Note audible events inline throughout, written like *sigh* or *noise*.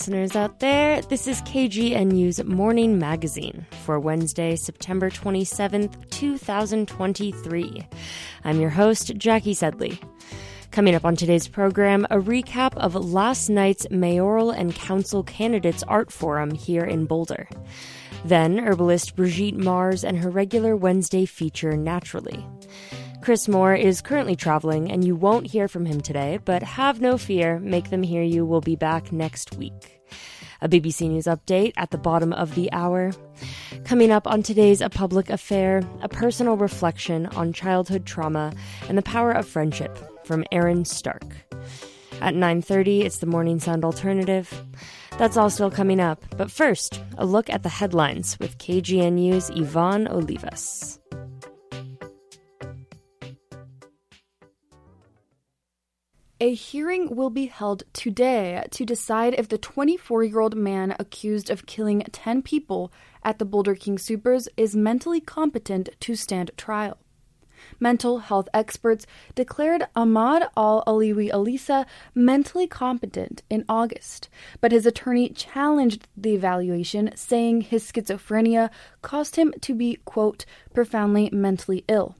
listeners out there. This is KGNU's Morning Magazine for Wednesday, September 27th, 2023. I'm your host, Jackie Sedley. Coming up on today's program, a recap of last night's mayoral and council candidates art forum here in Boulder. Then, herbalist Brigitte Mars and her regular Wednesday feature, Naturally. Chris Moore is currently traveling, and you won't hear from him today, but have no fear, Make Them Hear You will be back next week. A BBC News update at the bottom of the hour. Coming up on today's A Public Affair, a personal reflection on childhood trauma and the power of friendship from Aaron Stark. At 9:30, it's the Morning Sound Alternative. That's all still coming up, but first, a look at the headlines with KGNU's Yvonne Olivas. A hearing will be held today to decide if the 24 year old man accused of killing 10 people at the Boulder King Soopers is mentally competent to stand trial. Mental health experts declared Ahmad Al Aliwi Alissa mentally competent in August, but his attorney challenged the evaluation, saying his schizophrenia caused him to be, quote, profoundly mentally ill.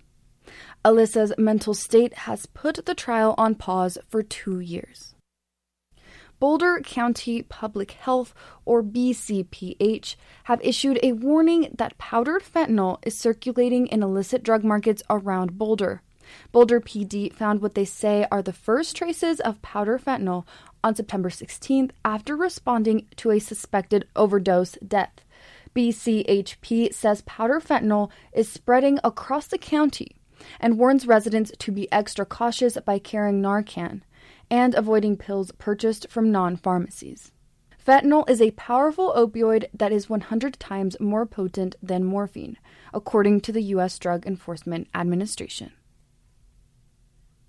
Alissa's mental state has put the trial on pause for two years. Boulder County Public Health, or BCPH, have issued a warning that powdered fentanyl is circulating in illicit drug markets around Boulder. Boulder PD found what they say are the first traces of powder fentanyl on September 16th after responding to a suspected overdose death. BCHP says powder fentanyl is spreading across the county and warns residents to be extra cautious by carrying Narcan and avoiding pills purchased from non pharmacies. Fentanyl is a powerful opioid that is 100 times more potent than morphine, according to the U.S. Drug Enforcement Administration.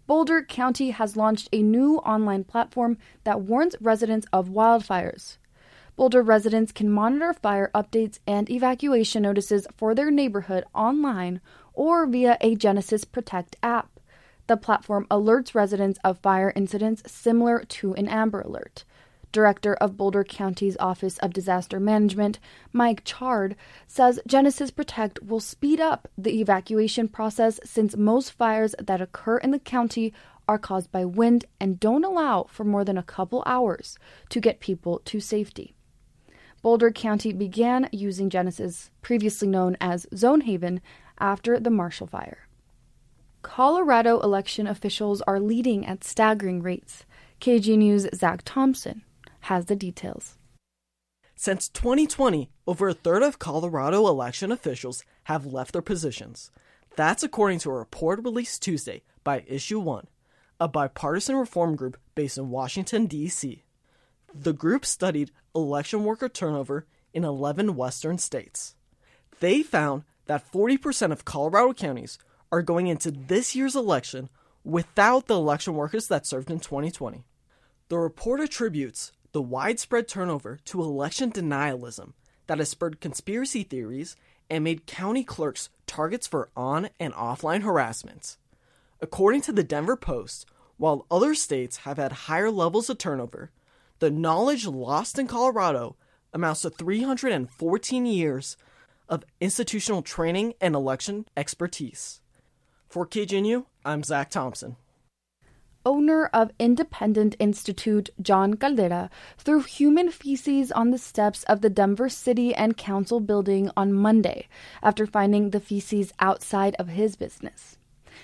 Boulder County has launched a new online platform that warns residents of wildfires. Boulder residents can monitor fire updates and evacuation notices for their neighborhood online or via a Genasys Protect app. The platform alerts residents of fire incidents similar to an Amber Alert. Director of Boulder County's Office of Disaster Management, Mike Chard, says Genasys Protect will speed up the evacuation process since most fires that occur in the county are caused by wind and don't allow for more than a couple hours to get people to safety. Boulder County began using Genasys, previously known as Zonehaven, after the Marshall Fire. Colorado election officials are leading at staggering rates. KGNU's Zach Thompson has the details. Since 2020, over a third of Colorado election officials have left their positions. That's according to a report released Tuesday by Issue One, a bipartisan reform group based in Washington, D.C. The group studied election worker turnover in 11 western states. They found that 40% of Colorado counties are going into this year's election without the election workers that served in 2020. The report attributes the widespread turnover to election denialism that has spurred conspiracy theories and made county clerks targets for on and offline harassment. According to the Denver Post, while other states have had higher levels of turnover, the knowledge lost in Colorado amounts to 314 years of institutional training and election expertise. For KGNU, I'm Zach Thompson. Owner of Independence Institute, Jon Caldara, threw human feces on the steps of the Denver City and Council building on Monday after finding the feces outside of his business.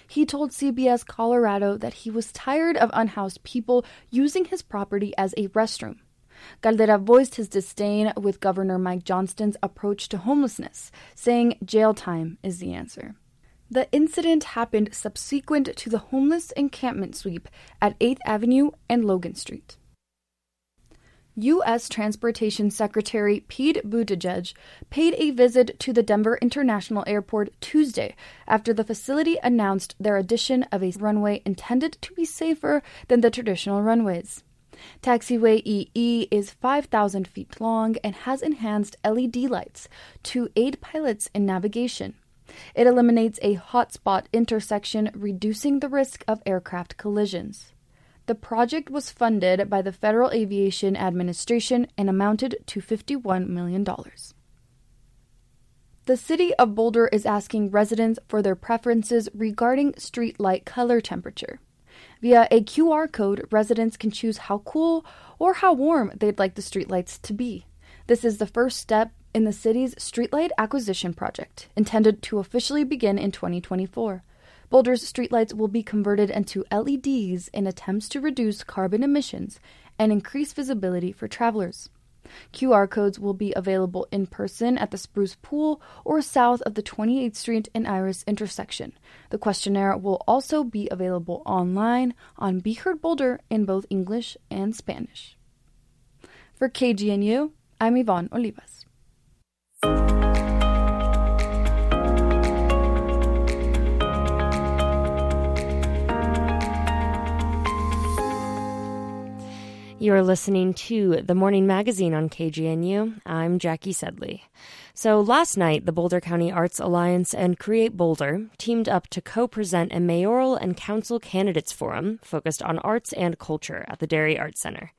He told CBS Colorado that he was tired of unhoused people using his property as a restroom. Caldara voiced his disdain with Governor Mike Johnston's approach to homelessness, saying jail time is the answer. The incident happened subsequent to the homeless encampment sweep at 8th Avenue and Logan Street. U.S. Transportation Secretary Pete Buttigieg paid a visit to the Denver International Airport Tuesday after the facility announced their addition of a runway intended to be safer than the traditional runways. Taxiway EE is 5,000 feet long and has enhanced LED lights to aid pilots in navigation. It eliminates a hotspot intersection, reducing the risk of aircraft collisions. The project was funded by the Federal Aviation Administration and amounted to $51 million. The city of Boulder is asking residents for their preferences regarding street light color temperature. Via a QR code, residents can choose how cool or how warm they'd like the streetlights to be. This is the first step in the city's streetlight acquisition project, intended to officially begin in 2024. Boulder's streetlights will be converted into LEDs in attempts to reduce carbon emissions and increase visibility for travelers. QR codes will be available in person at the Spruce Pool or south of the 28th Street and Iris intersection. The questionnaire will also be available online on Be Heard Boulder in both English and Spanish. For KGNU, I'm Yvonne Olivas. You're listening to The Morning Magazine on KGNU. I'm Jackie Sedley. So last night, the Boulder County Arts Alliance and Create Boulder teamed up to co-present a mayoral and council candidates forum focused on arts and culture at the Dairy Arts Center.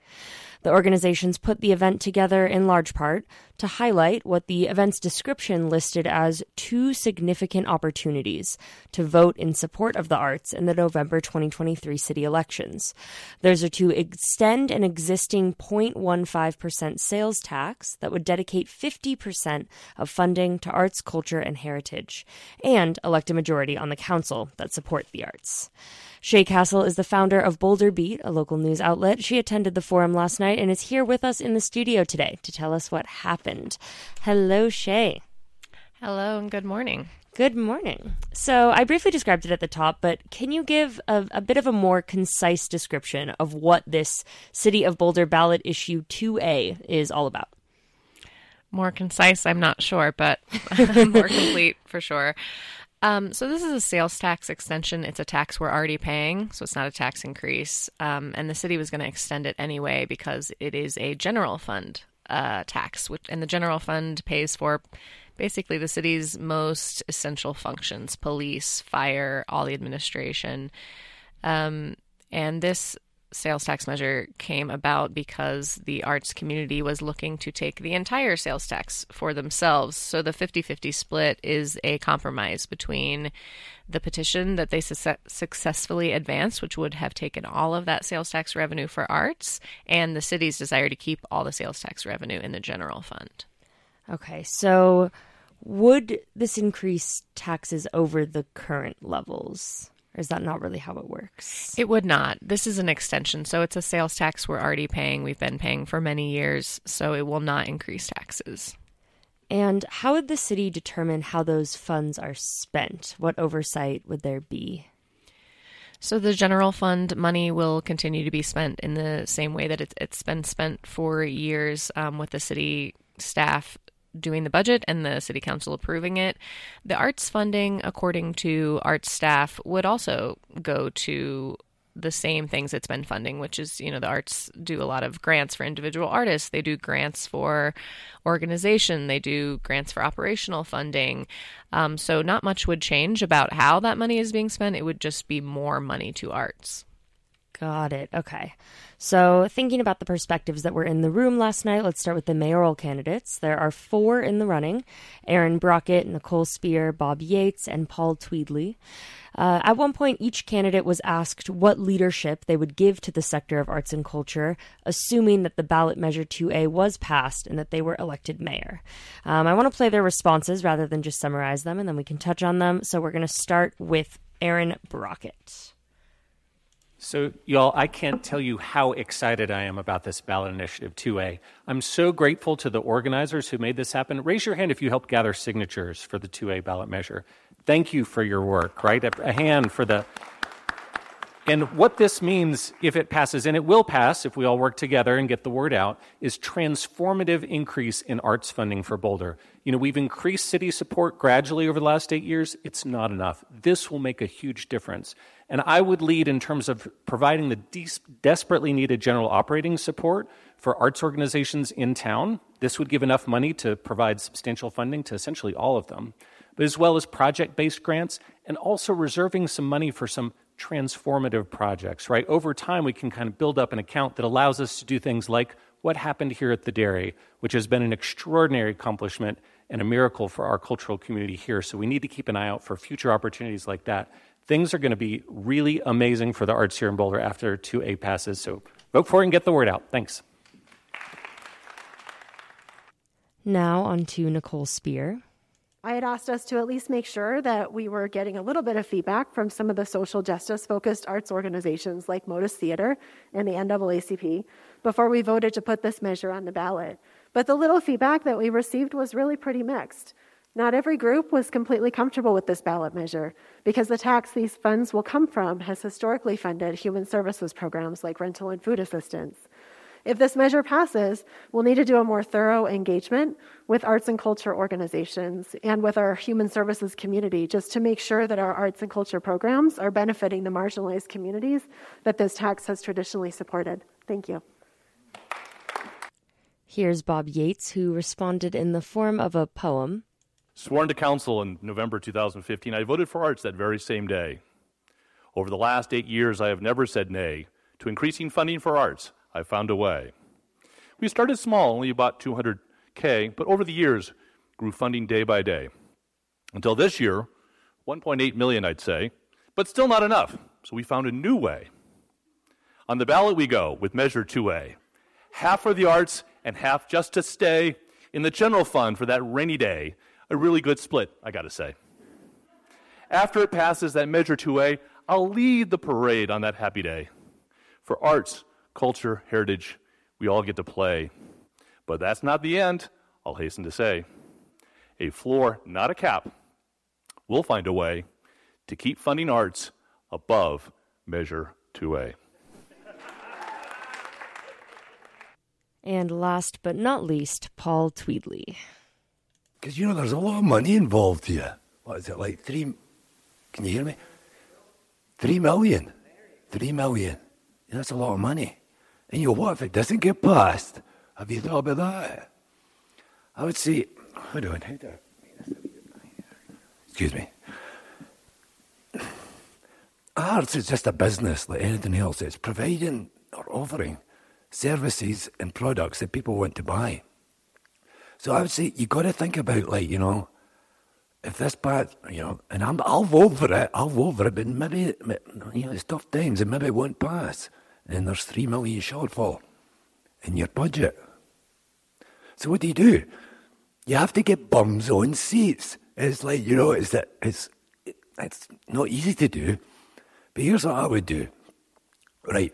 The organizations put the event together in large part to highlight what the event's description listed as two significant opportunities to vote in support of the arts in the November 2023 city elections. Those are to extend an existing 0.15% sales tax that would dedicate 50% of funding to arts, culture, and heritage, and elect a majority on the council that support the arts. Shay Castle is the founder of Boulder Beat, a local news outlet. She attended the forum last night and is here with us in the studio today to tell us what happened. Hello, Shay. Hello, and good morning. Good morning. So, I briefly described it at the top, but can you give a, a, bit of a more concise description of what this City of Boulder ballot issue 2A is all about? More concise, I'm not sure, but *laughs* more *laughs* complete for sure. Um, so this is a sales tax extension. It's a tax we're already paying, so it's not a tax increase. Um, and the city was going to extend it anyway because it is a general fund uh, tax, which and the general fund pays for basically the city's most essential functions: police, fire, all the administration. Um, and this sales tax measure came about because the arts community was looking to take the entire sales tax for themselves. So the 50 50 split is a compromise between the petition that they su- successfully advanced, which would have taken all of that sales tax revenue for arts, and the city's desire to keep all the sales tax revenue in the general fund. Okay, so would this increase taxes over the current levels? Or is that not really how it works? It would not. This is an extension. So it's a sales tax we're already paying. We've been paying for many years. So it will not increase taxes. And how would the city determine how those funds are spent? What oversight would there be? So the general fund money will continue to be spent in the same way that it's been spent for years um, with the city staff doing the budget and the city council approving it. The arts funding, according to arts staff, would also go to the same things it's been funding, which is, you know, the arts do a lot of grants for individual artists. They do grants for organization. They do grants for operational funding. Um, so not much would change about how that money is being spent. It would just be more money to arts. Got it. Okay. So, thinking about the perspectives that were in the room last night, let's start with the mayoral candidates. There are four in the running Aaron Brockett, Nicole Speer, Bob Yates, and Paul Tweedlie. Uh, at one point, each candidate was asked what leadership they would give to the sector of arts and culture, assuming that the ballot measure 2A was passed and that they were elected mayor. Um, I want to play their responses rather than just summarize them, and then we can touch on them. So, we're going to start with Aaron Brockett. So, y'all, I can't tell you how excited I am about this ballot initiative 2A. I'm so grateful to the organizers who made this happen. Raise your hand if you helped gather signatures for the 2A ballot measure. Thank you for your work, right? A hand for the. And what this means, if it passes, and it will pass if we all work together and get the word out, is transformative increase in arts funding for Boulder. You know, we've increased city support gradually over the last eight years. It's not enough. This will make a huge difference. And I would lead in terms of providing the de- desperately needed general operating support for arts organizations in town. This would give enough money to provide substantial funding to essentially all of them, but as well as project based grants and also reserving some money for some transformative projects, right? Over time, we can kind of build up an account that allows us to do things like what happened here at the dairy, which has been an extraordinary accomplishment and a miracle for our cultural community here. So we need to keep an eye out for future opportunities like that. Things are going to be really amazing for the arts here in Boulder after 2A passes. So vote for it and get the word out. Thanks. Now on to Nicole Speer. I had asked us to at least make sure that we were getting a little bit of feedback from some of the social justice focused arts organizations like Motus Theater and the NAACP before we voted to put this measure on the ballot. But the little feedback that we received was really pretty mixed. Not every group was completely comfortable with this ballot measure because the tax these funds will come from has historically funded human services programs like rental and food assistance. If this measure passes, we'll need to do a more thorough engagement with arts and culture organizations and with our human services community just to make sure that our arts and culture programs are benefiting the marginalized communities that this tax has traditionally supported. Thank you. Here's Bob Yates, who responded in the form of a poem. Sworn to council in November 2015, I voted for arts that very same day. Over the last eight years, I have never said nay to increasing funding for arts I found a way. We started small, only about 200K, but over the years grew funding day by day. Until this year, 1.8 million, I'd say, but still not enough. So we found a new way. On the ballot we go with Measure 2A. Half for the arts and half just to stay in the general fund for that rainy day. A really good split, I gotta say. After it passes that Measure 2A, I'll lead the parade on that happy day. For arts, culture, heritage, we all get to play. But that's not the end, I'll hasten to say. A floor, not a cap. We'll find a way to keep funding arts above Measure 2A. And last but not least, Paul Tweedlie. Because, you know, there's a lot of money involved here. What is it, like three? Can you hear me? Three million. Three million. That's a lot of money. And your wife it doesn't get passed, have you thought about that? I would say, hold on. Excuse me. Arts is just a business like anything else. It's providing or offering services and products that people want to buy. So I would say you got to think about like you know, if this part you know, and I'm, I'll vote for it. I'll vote for it, but maybe you know it's tough times and maybe it won't pass and there's three million shortfall in your budget. So what do you do? You have to get bums on seats. It's like you know, it's that it's it's not easy to do. But here's what I would do. Right.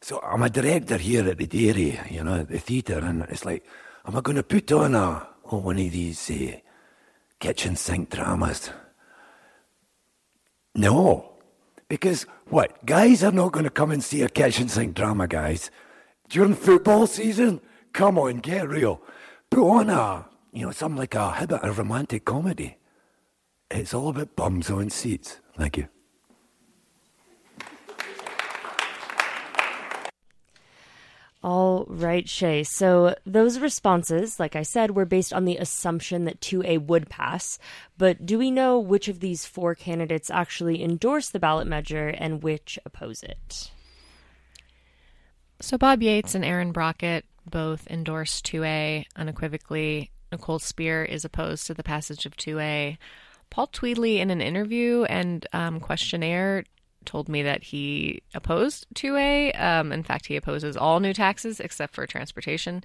So I'm a director here at the dairy, you know, the theatre, and it's like, am I going to put on a on one of these uh, kitchen sink dramas? No, because what? Guys are not going to come and see a kitchen sink drama, guys. During football season? Come on, get real. Put on a, you know, something like a, how about a romantic comedy? It's all about bums on seats. Thank you. All right, Shay. So those responses, like I said, were based on the assumption that 2A would pass. But do we know which of these four candidates actually endorse the ballot measure and which oppose it? So Bob Yates and Aaron Brockett both endorse 2A unequivocally. Nicole Speer is opposed to the passage of 2A. Paul Tweedlie, in an interview and um, questionnaire, told me that he opposed 2A. Um, in fact, he opposes all new taxes except for transportation.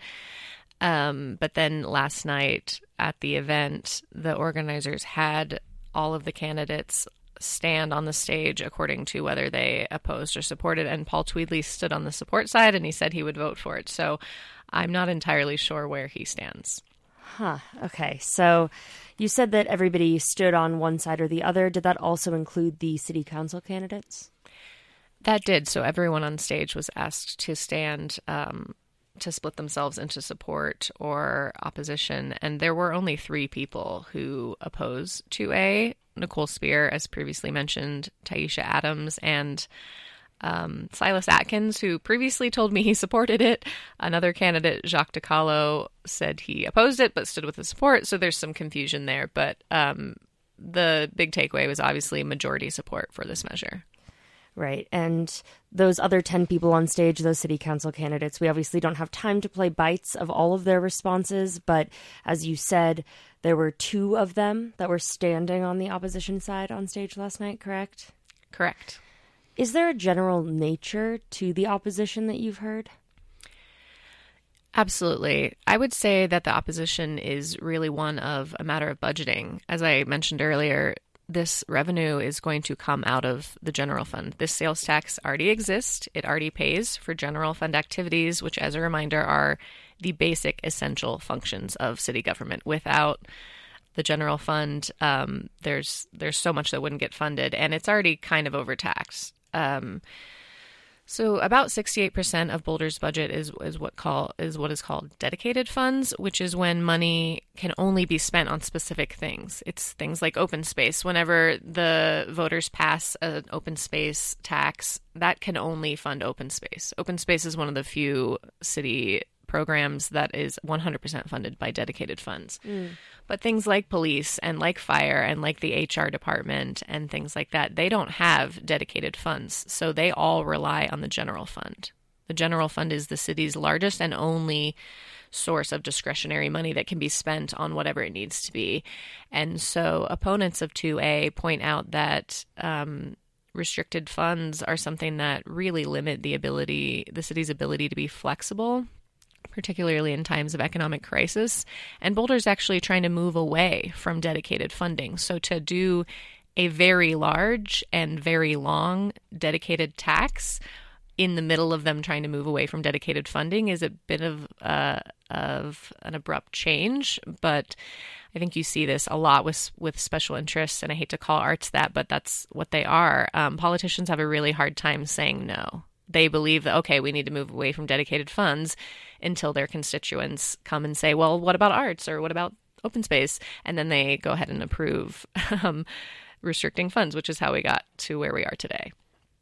Um, but then last night at the event, the organizers had all of the candidates stand on the stage according to whether they opposed or supported. And Paul Tweedlie stood on the support side and he said he would vote for it. So I'm not entirely sure where he stands. Huh. Okay. So you said that everybody stood on one side or the other. Did that also include the city council candidates? That did. So everyone on stage was asked to stand um, to split themselves into support or opposition. And there were only three people who opposed 2A Nicole Speer, as previously mentioned, Taishya Adams, and um, Silas Atkins, who previously told me he supported it. Another candidate, Jacques DeCalo, said he opposed it but stood with the support. So there's some confusion there. But um, the big takeaway was obviously majority support for this measure. Right. And those other 10 people on stage, those city council candidates, we obviously don't have time to play bites of all of their responses. But as you said, there were two of them that were standing on the opposition side on stage last night, correct? Correct. Is there a general nature to the opposition that you've heard? Absolutely. I would say that the opposition is really one of a matter of budgeting. As I mentioned earlier, this revenue is going to come out of the general fund. This sales tax already exists. It already pays for general fund activities, which, as a reminder, are the basic essential functions of city government. Without the general fund, um, there's there's so much that wouldn't get funded, and it's already kind of overtaxed. Um, so about 68% of Boulder's budget is is what call is what is called dedicated funds, which is when money can only be spent on specific things. It's things like open space. Whenever the voters pass an open space tax, that can only fund open space. Open space is one of the few city programs that is 100% funded by dedicated funds. Mm. But things like police and like fire and like the HR department and things like that, they don't have dedicated funds. So they all rely on the general fund. The general fund is the city's largest and only source of discretionary money that can be spent on whatever it needs to be. And so opponents of 2A point out that um, restricted funds are something that really limit the ability, the city's ability to be flexible particularly in times of economic crisis. And Boulder's actually trying to move away from dedicated funding. So to do a very large and very long dedicated tax in the middle of them trying to move away from dedicated funding is a bit of uh, of an abrupt change, but I think you see this a lot with with special interests, and I hate to call arts that, but that's what they are. Um, politicians have a really hard time saying no they believe that okay we need to move away from dedicated funds until their constituents come and say well what about arts or what about open space and then they go ahead and approve *laughs* um, restricting funds which is how we got to where we are today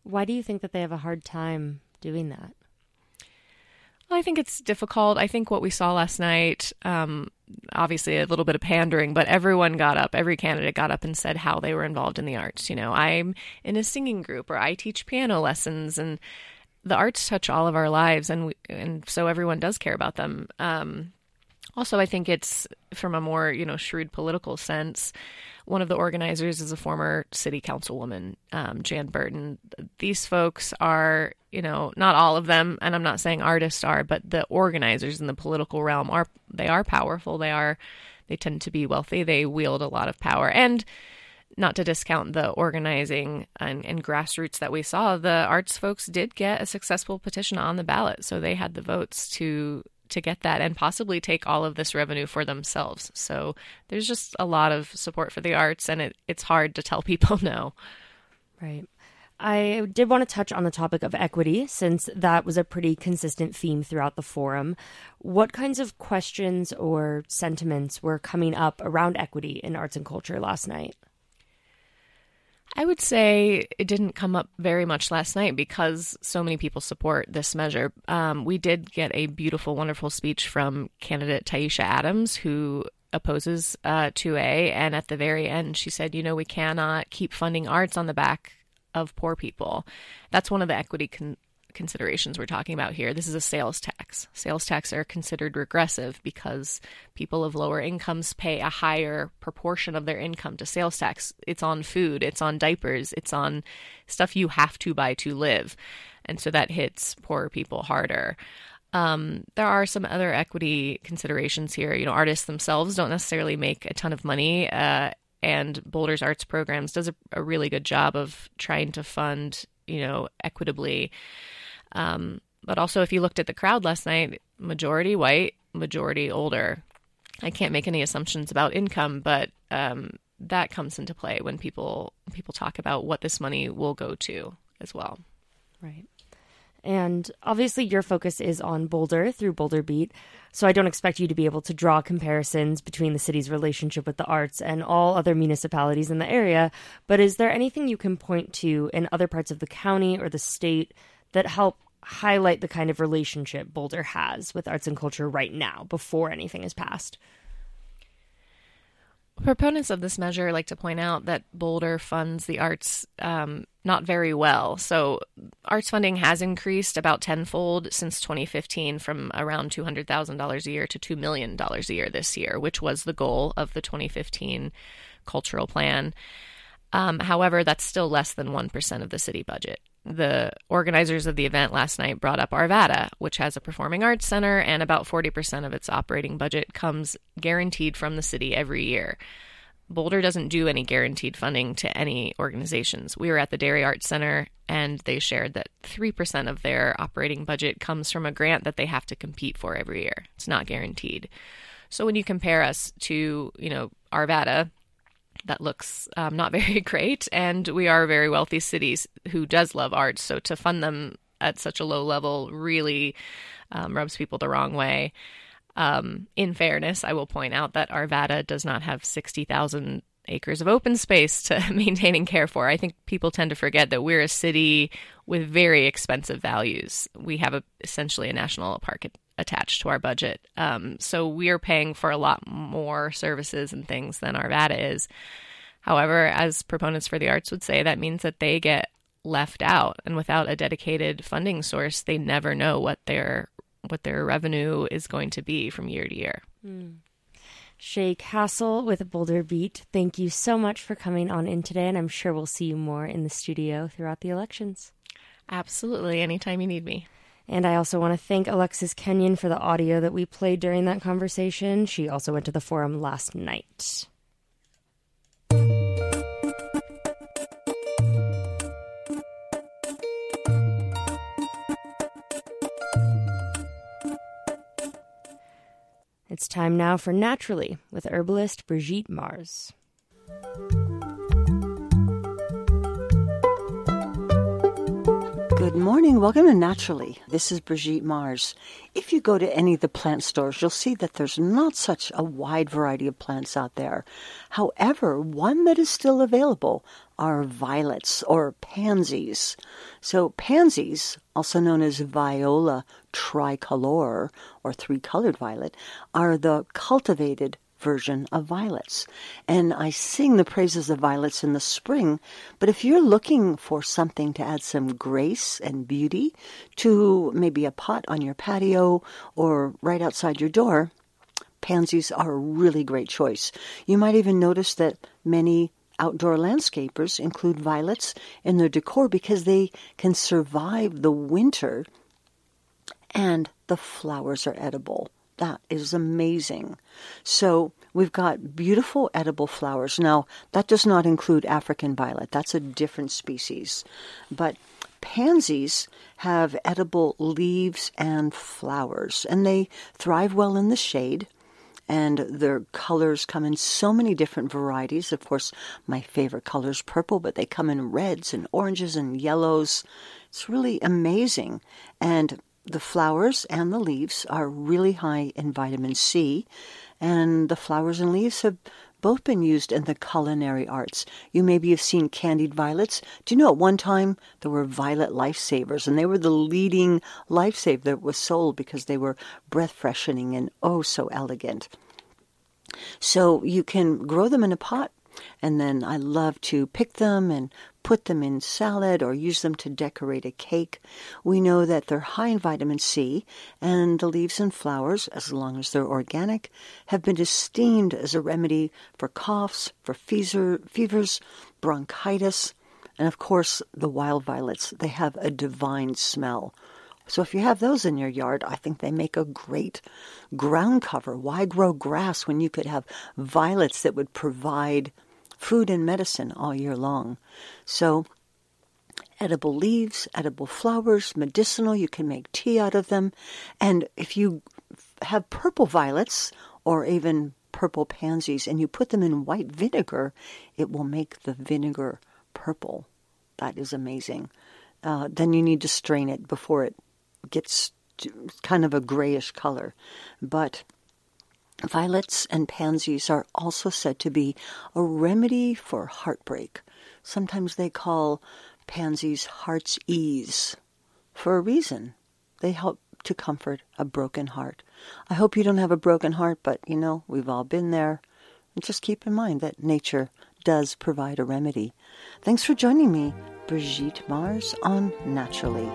why do you think that they have a hard time doing that well, I think it's difficult. I think what we saw last night, um, obviously a little bit of pandering, but everyone got up, every candidate got up and said how they were involved in the arts. You know, I'm in a singing group or I teach piano lessons and the arts touch all of our lives, and we, and so everyone does care about them. Um, also, I think it's from a more you know shrewd political sense. One of the organizers is a former city councilwoman, um, Jan Burton. These folks are, you know, not all of them, and I'm not saying artists are, but the organizers in the political realm are they are powerful. They are they tend to be wealthy. They wield a lot of power, and not to discount the organizing and, and, grassroots that we saw, the arts folks did get a successful petition on the ballot, so they had the votes to to get that and possibly take all of this revenue for themselves. So there's just a lot of support for the arts, and it, it's hard to tell *laughs* people no. Right. I did want to touch on the topic of equity since that was a pretty consistent theme throughout the forum. What kinds of questions or sentiments were coming up around equity in arts and culture last night? I would say it didn't come up very much last night because so many people support this measure. Um, we did get a beautiful, wonderful speech from candidate Taishya Adams, who opposes uh, 2A. And at the very end, she said, you know, we cannot keep funding arts on the back of poor people. That's one of the equity con- considerations we're talking about here. This is a sales tax. Sales tax are considered regressive because people of lower incomes pay a higher proportion of their income to sales tax. It's on food, it's on diapers, it's on stuff you have to buy to live. And so that hits poorer people harder. Um, there are some other equity considerations here. You know, artists themselves don't necessarily make a ton of money. Uh, and Boulder's arts programs does a, a, really good job of trying to fund, you know, equitably um, but also, if you looked at the crowd last night, majority white, majority older. I can't make any assumptions about income, but um, that comes into play when people people talk about what this money will go to as well. Right. And obviously, your focus is on Boulder through Boulder Beat. So I don't expect you to be able to draw comparisons between the city's relationship with the arts and all other municipalities in the area. But is there anything you can point to in other parts of the county or the state that help highlight the kind of relationship Boulder has with arts and culture right now before anything is passed? Proponents of this measure like to point out that Boulder funds the arts um, not very well. So, arts funding has increased about tenfold since 2015 from around $200,000 a year to $2 million a year this year, which was the goal of the 2015 cultural plan. Um, however, that's still less than 1% of the city budget. The organizers of the event last night brought up Arvada, which has a performing arts center, and about 40% of its operating budget comes guaranteed from the city every year. Boulder doesn't do any guaranteed funding to any organizations. We were at the Dairy Arts Center and they shared that 3% of their operating budget comes from a grant that they have to compete for every year. It's not guaranteed. So when you compare us to, you know, Arvada, that looks um, not *laughs* very great. And we are a very wealthy city who does love art. So to fund them at such a low level really um, rubs people the wrong way. Um, in fairness, I will point out that Arvada does not have 60,000 acres of open space to *laughs* maintain and care for. I think people tend to forget that we're a city with very expensive values. We have a, essentially a national park attached to our budget. Um, so we are paying for a lot more services and things than our Arvada is. However, as proponents for the arts would say, that means that they get left out, and without a dedicated funding source, they never know what their what their revenue is going to be from year to year. Mm. Shay Castle with Boulder Beat, thank you so much for coming on in today, and I'm sure we'll see you more in the studio throughout the elections. Absolutely, anytime you need me. And I also want to thank Alexis Kenyon for the audio that we played during that conversation. She also went to the forum last night. It's time now for Naturally with herbalist Brigitte Mars. Good morning. Welcome to Naturally. This is Brigitte Mars. If you go to any of the plant stores, you'll see that there's not such a wide variety of plants out there. However, one that is still available are violets or pansies. So, pansies, also known as viola tricolor or three colored violet, are the cultivated version of violets. And I sing the praises of violets in the spring, but if you're looking for something to add some grace and beauty to maybe a pot on your patio or right outside your door, pansies are a really great choice. You might even notice that many outdoor landscapers include violets in their decor because they can survive the winter and the flowers are edible. That is amazing. So we've got beautiful edible flowers. Now, that does not include African violet, that's a different species. But pansies have edible leaves and flowers, and they thrive well in the shade. And their colors come in so many different varieties. Of course, my favorite color is purple, but they come in reds and oranges and yellows. It's really amazing. And the flowers and the leaves are really high in vitamin C, and the flowers and leaves have both been used in the culinary arts. You maybe have seen candied violets. Do you know at one time there were violet lifesavers, and they were the leading lifesaver that was sold because they were breath freshening and oh so elegant. So you can grow them in a pot and then I love to pick them and put them in salad or use them to decorate a cake. We know that they're high in vitamin C, and the leaves and flowers, as long as they're organic, have been esteemed as a remedy for coughs, for fever, fevers, bronchitis, and of course, the wild violets. They have a divine smell. So if you have those in your yard, I think they make a great ground cover. Why grow grass when you could have violets that would provide food and medicine all year long. So, edible leaves, edible flowers, medicinal, you can make tea out of them. And if you have purple violets or even purple pansies and you put them in white vinegar, it will make the vinegar purple. That is amazing. Uh, then you need to strain it before it gets kind of a grayish color. But Violets and pansies are also said to be a remedy for heartbreak. Sometimes they call pansies heart's ease for a reason. They help to comfort a broken heart. I hope you don't have a broken heart, but you know, we've all been there. And just keep in mind that nature does provide a remedy. Thanks for joining me, Brigitte Mars, on Naturally.